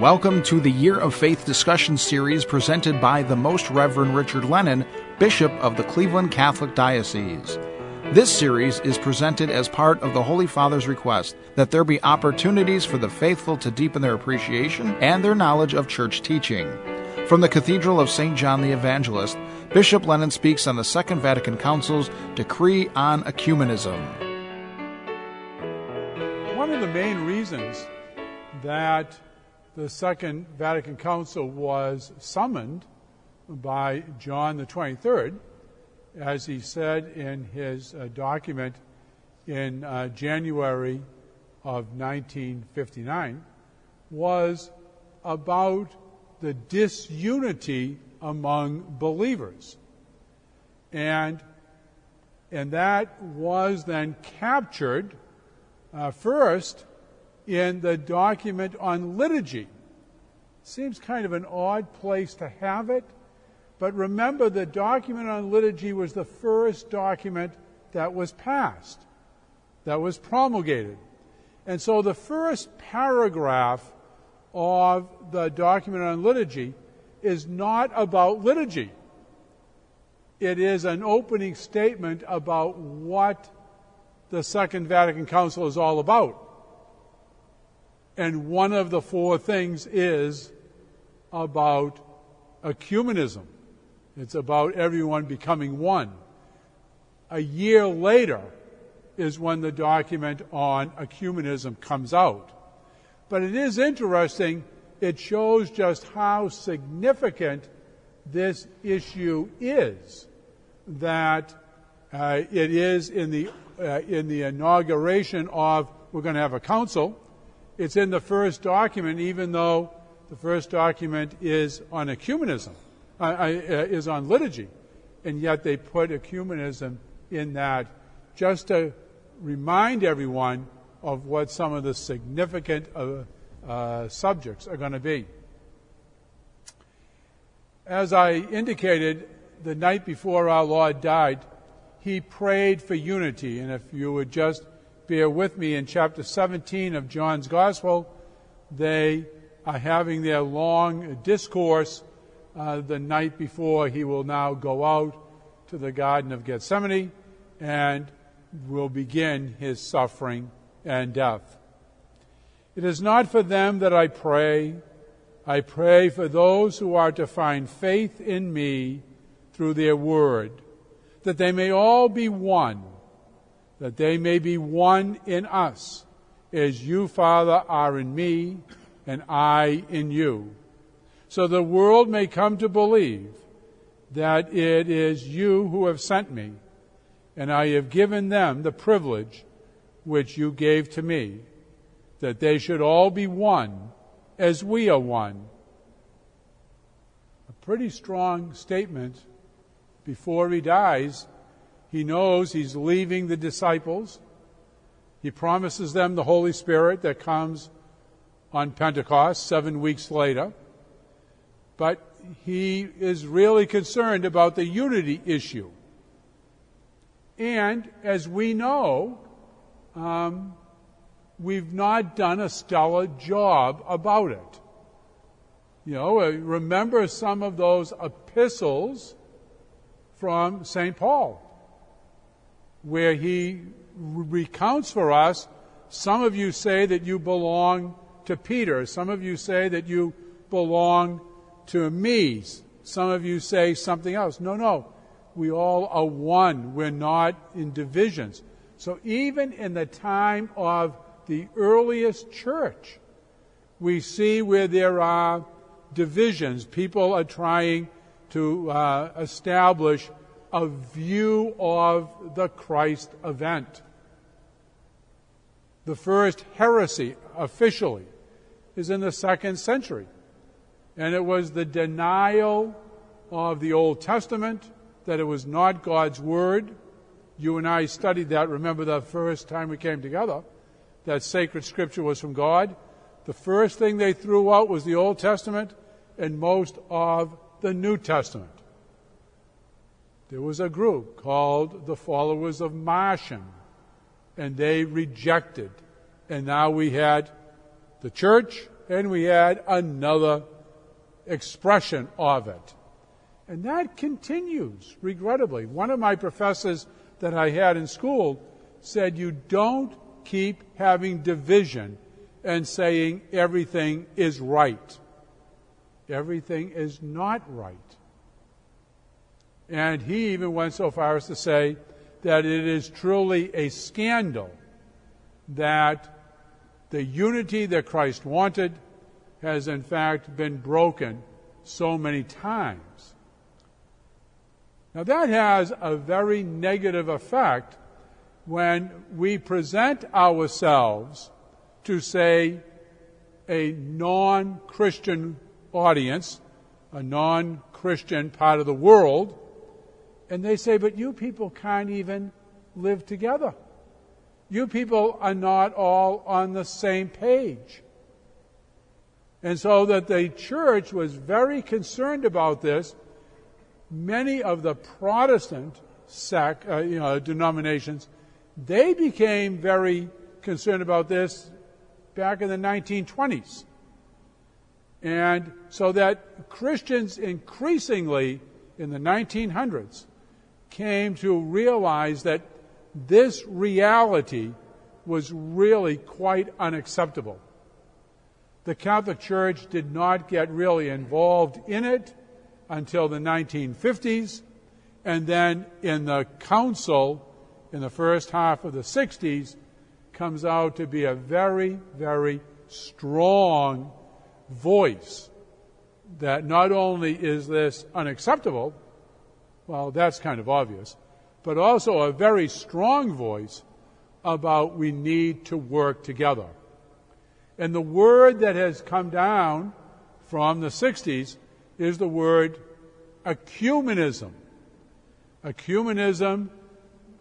Welcome to the Year of Faith discussion series presented by the Most Reverend Richard Lennon, Bishop of the Cleveland Catholic Diocese. This series is presented as part of the Holy Father's request that there be opportunities for the faithful to deepen their appreciation and their knowledge of church teaching. From the Cathedral of St. John the Evangelist, Bishop Lennon speaks on the Second Vatican Council's decree on ecumenism. One of the main reasons that the Second Vatican Council was summoned by John the 23rd, as he said in his uh, document in uh, January of 1959, was about the disunity among believers. And, and that was then captured uh, first in the document on liturgy. Seems kind of an odd place to have it, but remember the document on liturgy was the first document that was passed, that was promulgated. And so the first paragraph of the document on liturgy is not about liturgy. It is an opening statement about what the Second Vatican Council is all about. And one of the four things is about ecumenism. It's about everyone becoming one. A year later is when the document on ecumenism comes out. But it is interesting, it shows just how significant this issue is. That uh, it is in the, uh, in the inauguration of, we're going to have a council, it's in the first document, even though the first document is on ecumenism, uh, uh, is on liturgy, and yet they put ecumenism in that just to remind everyone of what some of the significant uh, uh, subjects are going to be. As I indicated, the night before our Lord died, he prayed for unity, and if you would just bear with me in chapter 17 of John's Gospel. They are having their long discourse uh, the night before he will now go out to the Garden of Gethsemane and will begin his suffering and death. It is not for them that I pray. I pray for those who are to find faith in me through their word, that they may all be one that they may be one in us, as you, Father, are in me, and I in you, so the world may come to believe that it is you who have sent me, and I have given them the privilege which you gave to me, that they should all be one as we are one. A pretty strong statement before he dies he knows he's leaving the disciples. He promises them the Holy Spirit that comes on Pentecost seven weeks later. But he is really concerned about the unity issue. And as we know, um, we've not done a stellar job about it. You know, uh, remember some of those epistles from St. Paul where he recounts for us some of you say that you belong to Peter, some of you say that you belong to me, some of you say something else. No, no. We all are one. We're not in divisions. So even in the time of the earliest church, we see where there are divisions. People are trying to uh, establish a view of the Christ event. The first heresy officially is in the second century, and it was the denial of the Old Testament, that it was not God's Word. You and I studied that, remember the first time we came together, that sacred scripture was from God. The first thing they threw out was the Old Testament and most of the New Testament there was a group called the followers of Marcion, and they rejected. And now we had the church and we had another expression of it. And that continues, regrettably. One of my professors that I had in school said, You don't keep having division and saying everything is right. Everything is not right. And he even went so far as to say that it is truly a scandal that the unity that Christ wanted has in fact been broken so many times. Now that has a very negative effect when we present ourselves to say a non-Christian audience, a non-Christian part of the world, and they say, but you people can't even live together. You people are not all on the same page. And so that the church was very concerned about this. Many of the Protestant sect, uh, you know, denominations, they became very concerned about this back in the 1920s. And so that Christians increasingly in the 1900s came to realize that this reality was really quite unacceptable. The Catholic Church did not get really involved in it until the 1950s, and then in the Council in the first half of the 60s comes out to be a very, very strong voice that not only is this unacceptable, well, that's kind of obvious, but also a very strong voice about we need to work together. And the word that has come down from the 60s is the word ecumenism. Ecumenism,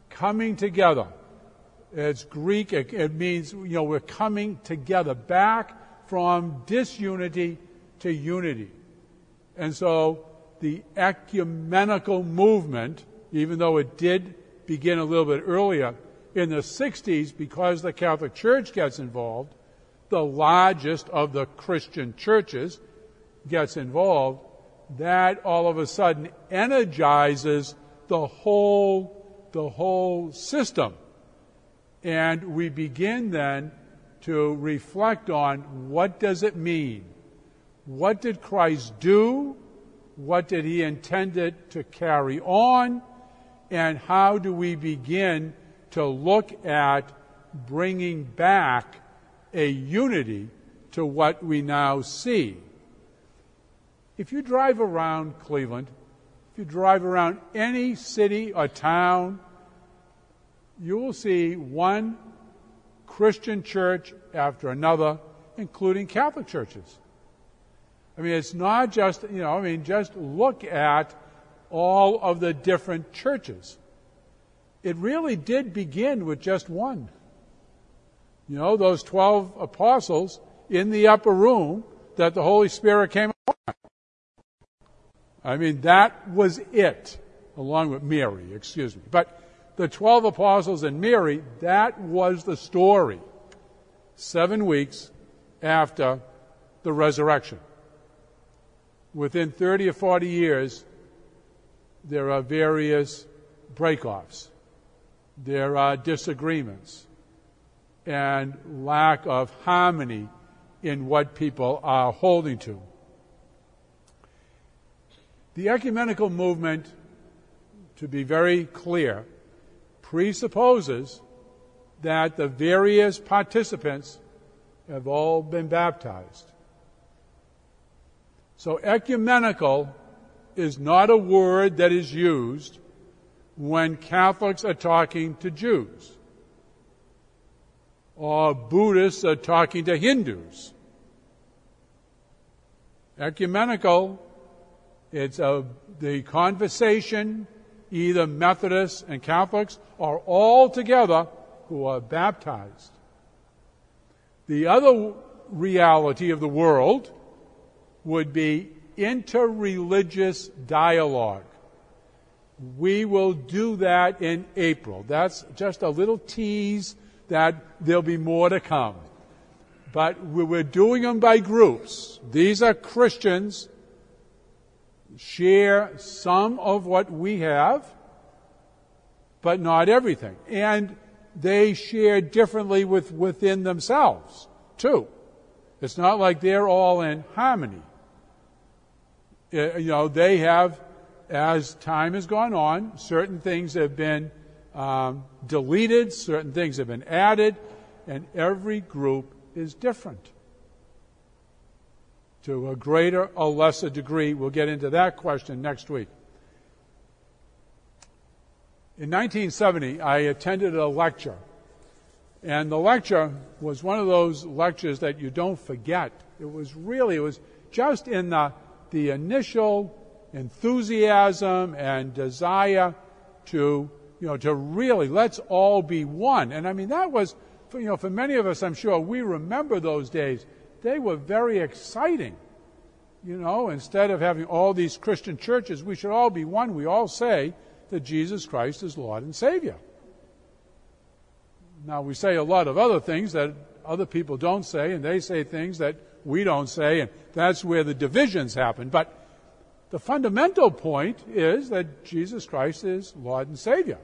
coming together. It's Greek, it, it means, you know, we're coming together, back from disunity to unity. And so the ecumenical movement, even though it did begin a little bit earlier, in the 60s, because the Catholic Church gets involved, the largest of the Christian churches gets involved, that all of a sudden energizes the whole, the whole system. And we begin then to reflect on what does it mean? What did Christ do? What did he intend it to carry on? And how do we begin to look at bringing back a unity to what we now see? If you drive around Cleveland, if you drive around any city or town, you will see one Christian church after another, including Catholic churches. I mean, it's not just, you know, I mean, just look at all of the different churches. It really did begin with just one. You know, those 12 apostles in the upper room that the Holy Spirit came upon. I mean, that was it, along with Mary, excuse me. But the 12 apostles and Mary, that was the story. Seven weeks after the resurrection within 30 or 40 years, there are various breakoffs. There are disagreements and lack of harmony in what people are holding to. The ecumenical movement, to be very clear, presupposes that the various participants have all been baptized. So ecumenical is not a word that is used when Catholics are talking to Jews or Buddhists are talking to Hindus. Ecumenical, it's a, the conversation, either Methodists and Catholics are all together who are baptized. The other reality of the world would be interreligious dialogue. We will do that in April. That's just a little tease that there'll be more to come. but we're doing them by groups. These are Christians, share some of what we have, but not everything. And they share differently with, within themselves, too. It's not like they're all in harmony. Uh, you know, they have, as time has gone on, certain things have been um, deleted, certain things have been added, and every group is different. To a greater or lesser degree, we'll get into that question next week. In 1970, I attended a lecture, and the lecture was one of those lectures that you don't forget. It was really, it was just in the, the initial enthusiasm and desire to, you know, to really let's all be one. And I mean, that was, for, you know, for many of us, I'm sure we remember those days. They were very exciting. You know, instead of having all these Christian churches, we should all be one. We all say that Jesus Christ is Lord and Savior. Now, we say a lot of other things that other people don't say, and they say things that we don't say, and that's where the divisions happen. But the fundamental point is that Jesus Christ is Lord and Savior.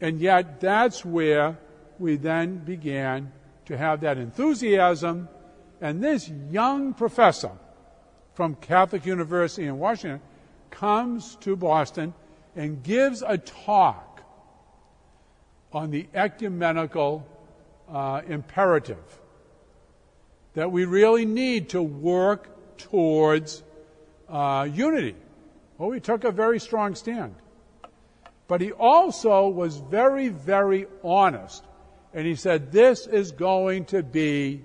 And yet, that's where we then began to have that enthusiasm. And this young professor from Catholic University in Washington comes to Boston and gives a talk on the ecumenical uh, imperative that we really need to work towards uh, unity. Well, we took a very strong stand. But he also was very, very honest. And he said, This is going to be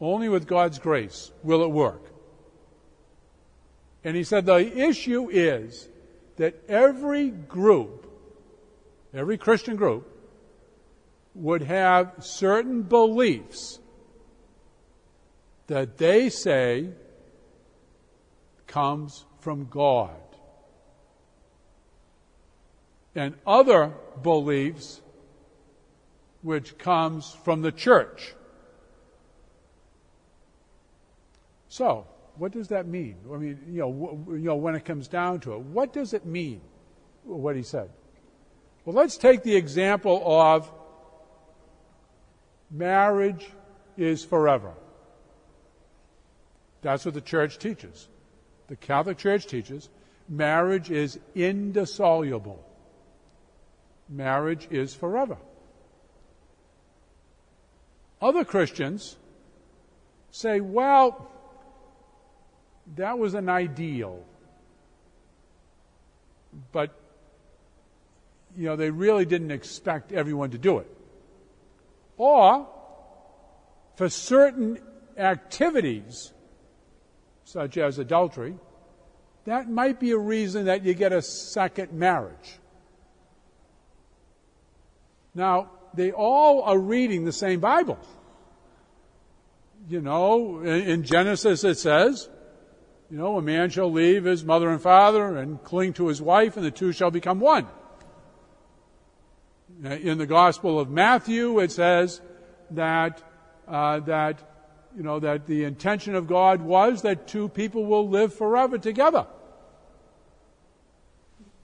only with God's grace will it work. And he said, The issue is that every group, every Christian group, would have certain beliefs that they say comes from God. And other beliefs which comes from the church. So, what does that mean? I mean, you know, you know, when it comes down to it, what does it mean? What he said. Well, let's take the example of marriage is forever. That's what the church teaches the Catholic Church teaches, marriage is indissoluble. Marriage is forever. Other Christians say, well, that was an ideal. But, you know, they really didn't expect everyone to do it. Or, for certain activities, such as adultery, that might be a reason that you get a second marriage. Now, they all are reading the same Bible. You know, in Genesis it says, you know, a man shall leave his mother and father and cling to his wife, and the two shall become one. In the Gospel of Matthew, it says that uh, that you know, that the intention of God was that two people will live forever together.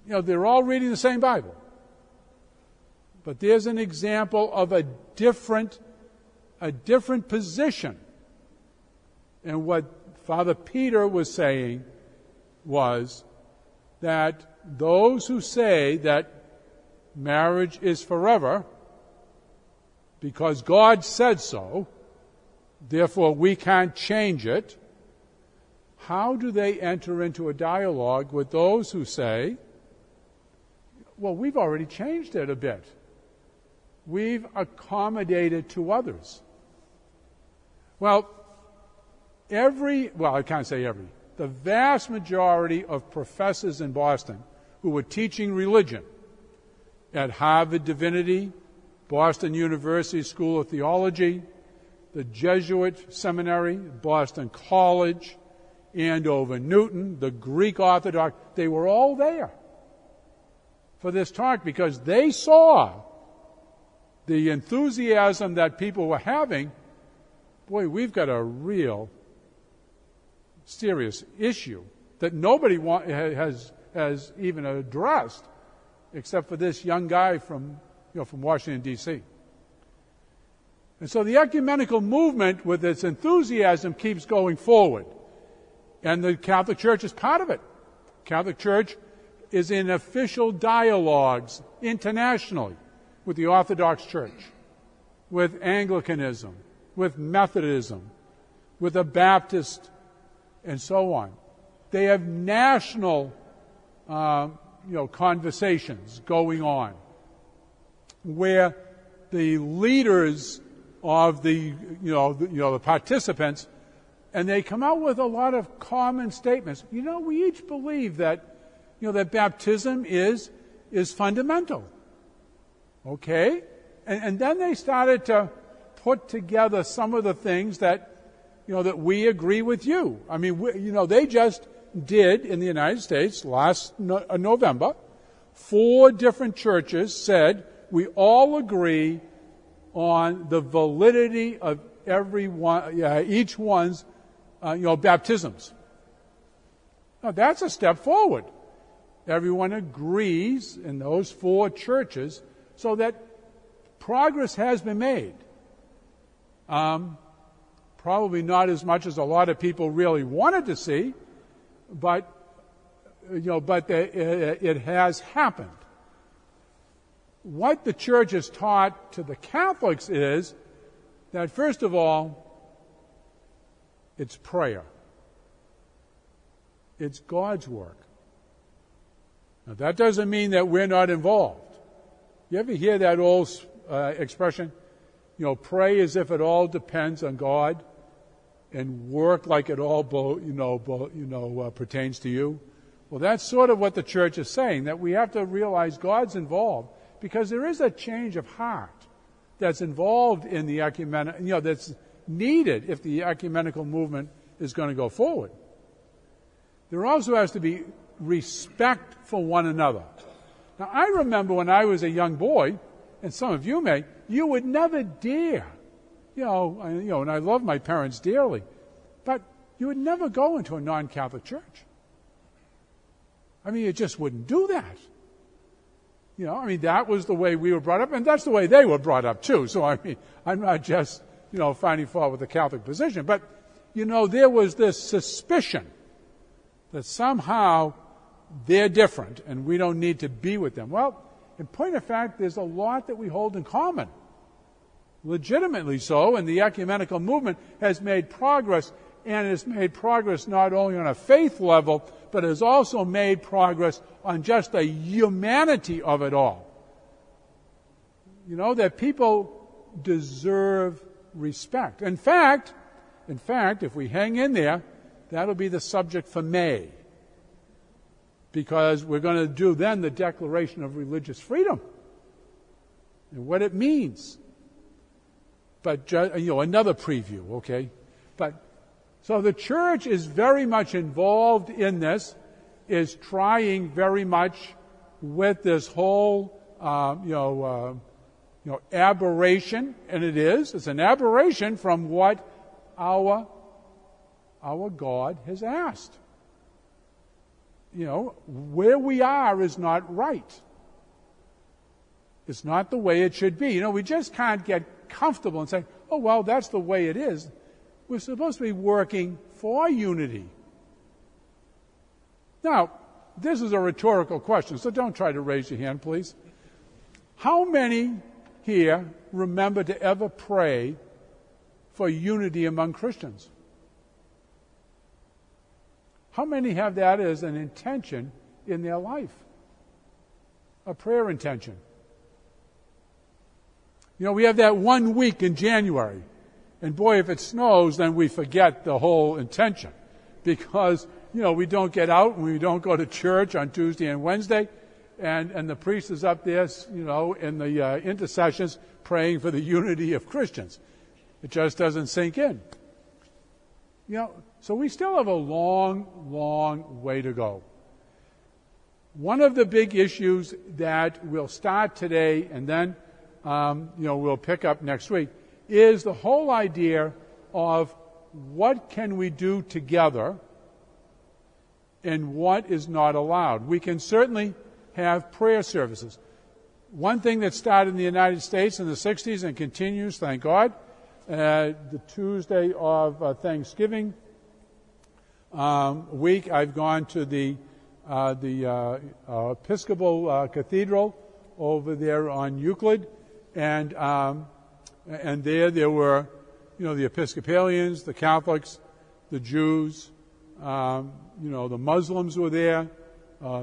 You know, they're all reading the same Bible. But there's an example of a different, a different position. And what Father Peter was saying was that those who say that marriage is forever, because God said so, Therefore, we can't change it. How do they enter into a dialogue with those who say, well, we've already changed it a bit. We've accommodated to others. Well, every, well, I can't say every, the vast majority of professors in Boston who were teaching religion at Harvard Divinity, Boston University School of Theology, the Jesuit Seminary, Boston College, Andover Newton, the Greek Orthodox, they were all there for this talk because they saw the enthusiasm that people were having. Boy, we've got a real serious issue that nobody want, has, has even addressed except for this young guy from, you know, from Washington, D.C. And so the ecumenical movement, with its enthusiasm, keeps going forward. And the Catholic Church is part of it. Catholic Church is in official dialogues internationally with the Orthodox Church, with Anglicanism, with Methodism, with the Baptist, and so on. They have national, uh, you know, conversations going on where the leaders of the, you know, the, you know, the participants, and they come out with a lot of common statements. You know, we each believe that, you know, that baptism is, is fundamental. Okay? And, and then they started to put together some of the things that, you know, that we agree with you. I mean, we, you know, they just did in the United States last no, uh, November. Four different churches said we all agree on the validity of every one, uh, each one's, uh, you know, baptisms. Now that's a step forward. Everyone agrees in those four churches so that progress has been made. Um, probably not as much as a lot of people really wanted to see, but you know, but the, it has happened. What the church has taught to the Catholics is that first of all, it's prayer. It's God's work. Now that doesn't mean that we're not involved. You ever hear that old uh, expression? You know, pray as if it all depends on God, and work like it all, bo- you know, bo- you know, uh, pertains to you. Well, that's sort of what the church is saying. That we have to realize God's involved because there is a change of heart that's involved in the ecumenical, you know, that's needed if the ecumenical movement is going to go forward. There also has to be respect for one another. Now, I remember when I was a young boy, and some of you may, you would never dare, you know, I, you know, and I love my parents dearly, but you would never go into a non-Catholic church. I mean, you just wouldn't do that. You know, I mean, that was the way we were brought up, and that's the way they were brought up too. So I mean, I'm not just, you know, finding fault with the Catholic position, but, you know, there was this suspicion that somehow they're different and we don't need to be with them. Well, in point of fact, there's a lot that we hold in common. Legitimately so, and the ecumenical movement has made progress, and has made progress not only on a faith level, but has also made progress on just the humanity of it all. You know, that people deserve respect. In fact, in fact, if we hang in there, that'll be the subject for May because we're going to do then the Declaration of Religious Freedom and what it means. But, you know, another preview, okay? But, so the church is very much involved in this, is trying very much with this whole, uh, you know, uh, you know, aberration, and it is, it's an aberration from what our, our God has asked you know, where we are is not right. It's not the way it should be. You know, we just can't get comfortable and say, oh, well, that's the way it is. We're supposed to be working for unity. Now, this is a rhetorical question, so don't try to raise your hand, please. How many here remember to ever pray for unity among Christians? How many have that as an intention in their life? A prayer intention. You know, we have that one week in January. And boy, if it snows, then we forget the whole intention. Because, you know, we don't get out and we don't go to church on Tuesday and Wednesday. And, and the priest is up there, you know, in the uh, intercessions praying for the unity of Christians. It just doesn't sink in. You know, so we still have a long, long way to go. One of the big issues that we'll start today and then, um, you know, we'll pick up next week is the whole idea of what can we do together and what is not allowed. We can certainly have prayer services. One thing that started in the United States in the 60s and continues, thank God, uh, the Tuesday of uh, Thanksgiving um, week, I've gone to the uh, the uh, uh, Episcopal uh, Cathedral over there on Euclid, and um, and there there were, you know, the Episcopalians, the Catholics, the Jews, um, you know, the Muslims were there,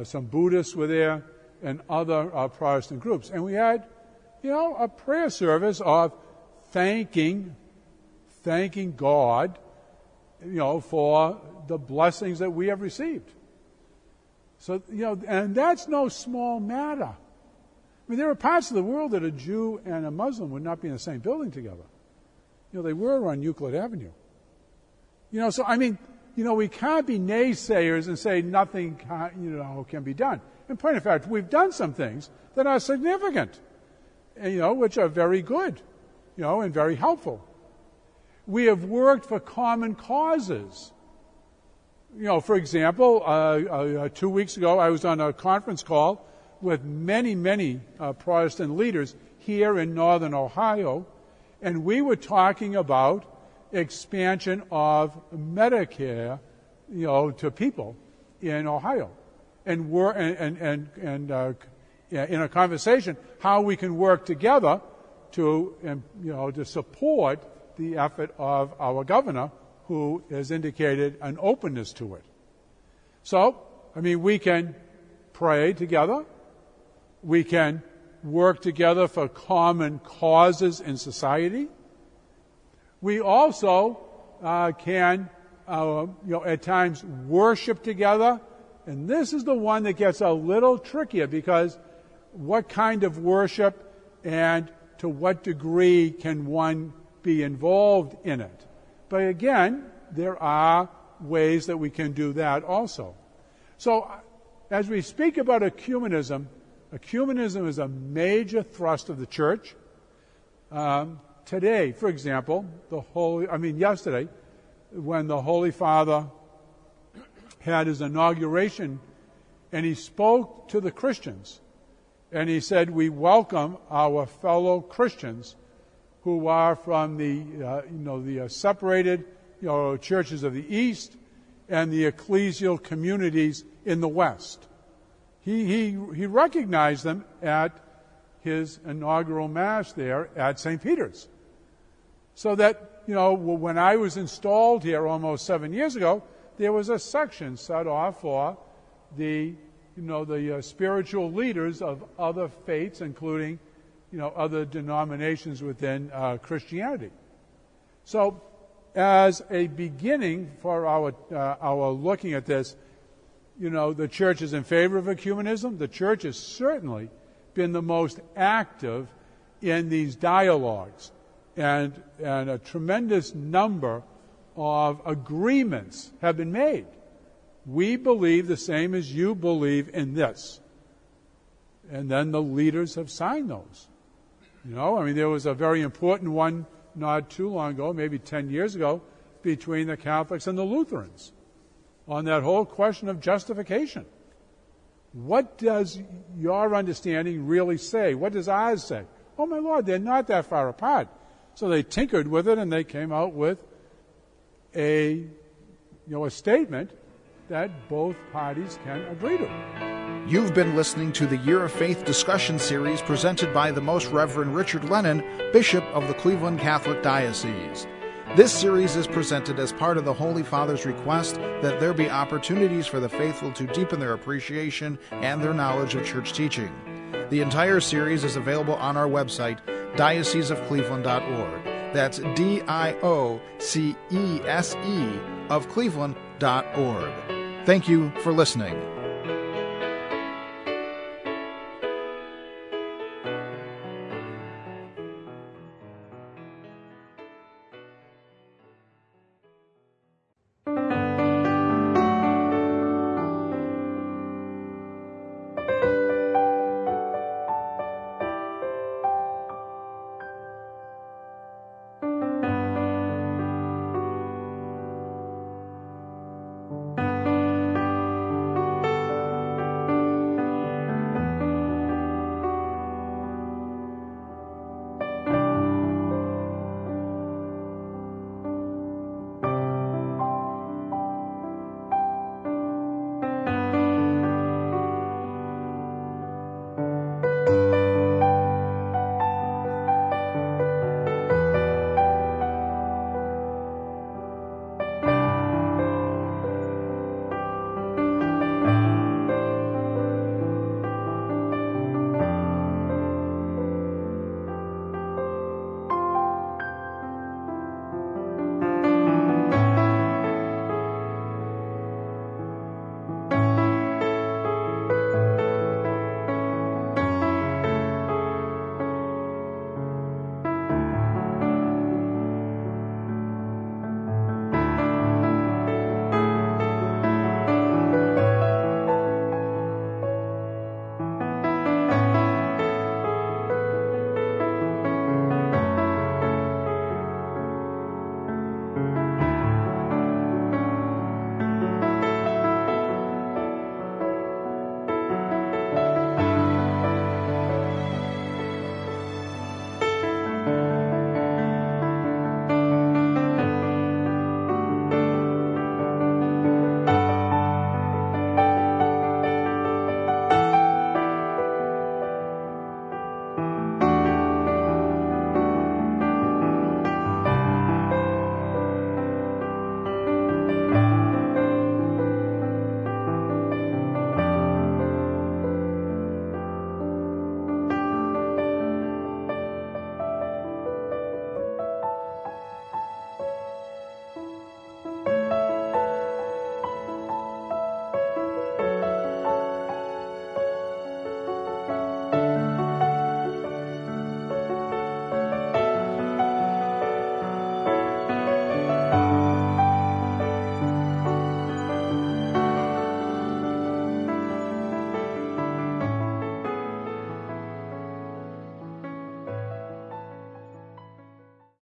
some Buddhists were there, and other Protestant groups, and we had, you know, a prayer service of thanking, thanking God, you know, for the blessings that we have received. So, you know, and that's no small matter. I mean, there are parts of the world that a Jew and a Muslim would not be in the same building together. You know, they were on Euclid Avenue. You know, so I mean, you know, we can't be naysayers and say nothing, can, you know, can be done. In point of fact, we've done some things that are significant, you know, which are very good, you know, and very helpful. We have worked for common causes. You know, for example, uh, uh, two weeks ago, I was on a conference call with many, many uh, Protestant leaders here in northern Ohio, and we were talking about expansion of Medicare, you know, to people in Ohio, and we're and and and, uh, in a conversation how we can work together to um, you know to support the effort of our governor who has indicated an openness to it. So, I mean, we can pray together. We can work together for common causes in society. We also uh, can, uh, you know, at times worship together. And this is the one that gets a little trickier because what kind of worship and to what degree can one be involved in it? But again, there are ways that we can do that also. So, as we speak about ecumenism, ecumenism is a major thrust of the church. Um, today, for example, the Holy, I mean, yesterday, when the Holy Father had his inauguration and he spoke to the Christians and he said, We welcome our fellow Christians who are from the, uh, you know, the uh, separated, you know, churches of the East and the ecclesial communities in the West. He, he, he recognized them at his inaugural Mass there at St. Peter's. So that, you know, when I was installed here almost seven years ago, there was a section set off for the, you know, the uh, spiritual leaders of other faiths, including you know, other denominations within uh, Christianity. So, as a beginning for our, uh, our looking at this, you know, the church is in favor of ecumenism. The church has certainly been the most active in these dialogues. And, and a tremendous number of agreements have been made. We believe the same as you believe in this. And then the leaders have signed those. You know, I mean, there was a very important one not too long ago, maybe 10 years ago, between the Catholics and the Lutherans on that whole question of justification. What does your understanding really say? What does ours say? Oh my Lord, they're not that far apart. So they tinkered with it and they came out with a, you know, a statement that both parties can agree to. You've been listening to the Year of Faith discussion series presented by the Most Reverend Richard Lennon, Bishop of the Cleveland Catholic Diocese. This series is presented as part of the Holy Father's request that there be opportunities for the faithful to deepen their appreciation and their knowledge of church teaching. The entire series is available on our website, dioceseofcleveland.org. That's D I O C E S E of Cleveland.org. Thank you for listening.